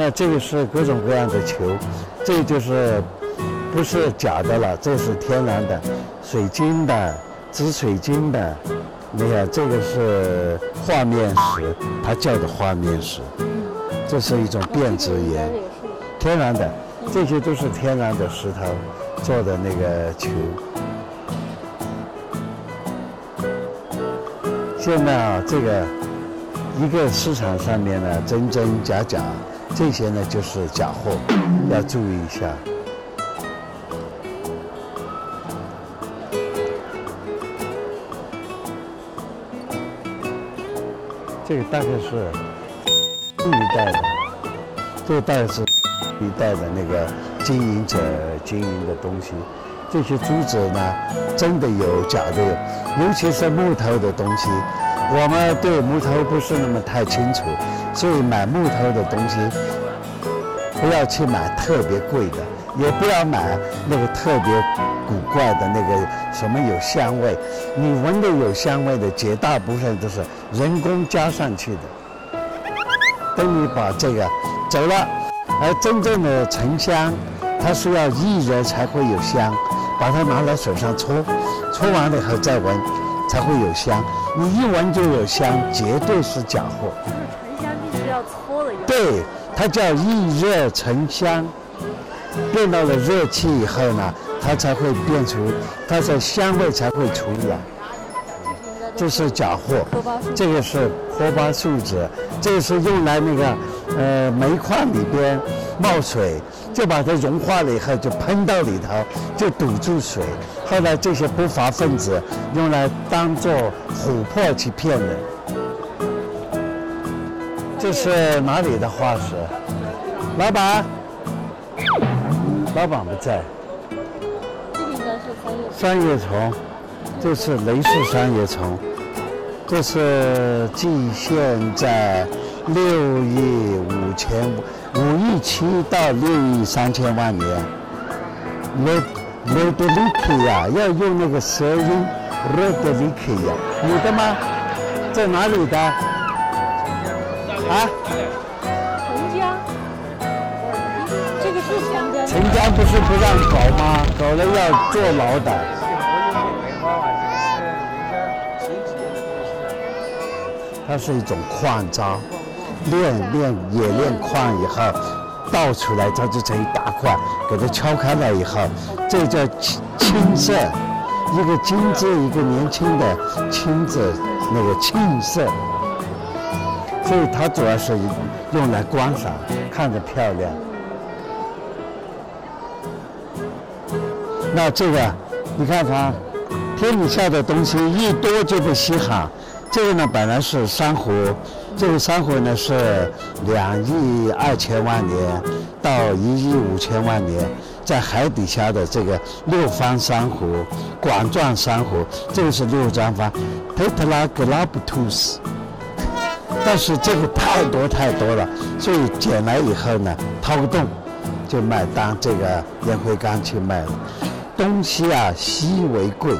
那这个是各种各样的球，这就是不是假的了，这是天然的，水晶的、紫水晶的。你看，这个是画面石，它叫的画面石，这是一种变质岩，天然的，这些都是天然的石头做的那个球。现在啊，这个一个市场上面呢，真真假假，这些呢就是假货，要注意一下。这个大概是这一代的，这个大概是一代的那个经营者经营的东西。这些珠子呢，真的有，假的有，尤其是木头的东西，我们对木头不是那么太清楚，所以买木头的东西不要去买特别贵的，也不要买那个特别古怪的那个什么有香味，你闻的有香味的，绝大部分都是人工加上去的。等你把这个走了，而真正的沉香，它是要预热才会有香。把它拿到手上搓，搓完了以后再闻，才会有香。你一闻就有香，绝对是假货。就是沉香必须要搓的。对，它叫易热沉香，变到了热气以后呢，它才会变出，它的香味才会出来。这是假货，这个是科巴树脂，这个是用来那个，呃，煤矿里边冒水。就把它融化了以后，就喷到里头，就堵住水。后来这些不法分子用来当做琥珀去骗人。这是哪里的化石？老板，老板不在。这个应该是三叶三叶虫，这是雷氏三叶虫，这是季现在六亿五千五。五亿七到六亿三千万年，red red lick 呀，要用那个舌音，red lick 呀，你的吗？在哪里的？啊？陈江，这个是。陈江不是不让搞吗？搞了要坐牢的。它是一种矿渣。炼炼冶炼矿以后倒出来，它就成一大块，给它敲开了以后，这叫青青色，一个金子，一个年轻的青子，那个青色，所以它主要是用来观赏，看着漂亮。那这个，你看它，天底下的东西一多就不稀罕。这个呢，本来是珊瑚。这个珊瑚呢是两亿二千万年到一亿五千万年，在海底下的这个六方珊瑚、管状珊瑚，这个是六张方 p e t r a g l a b t u s 但是这个太多太多了，所以捡来以后呢，掏个洞就卖当这个烟灰缸去卖了。东西啊，稀为贵。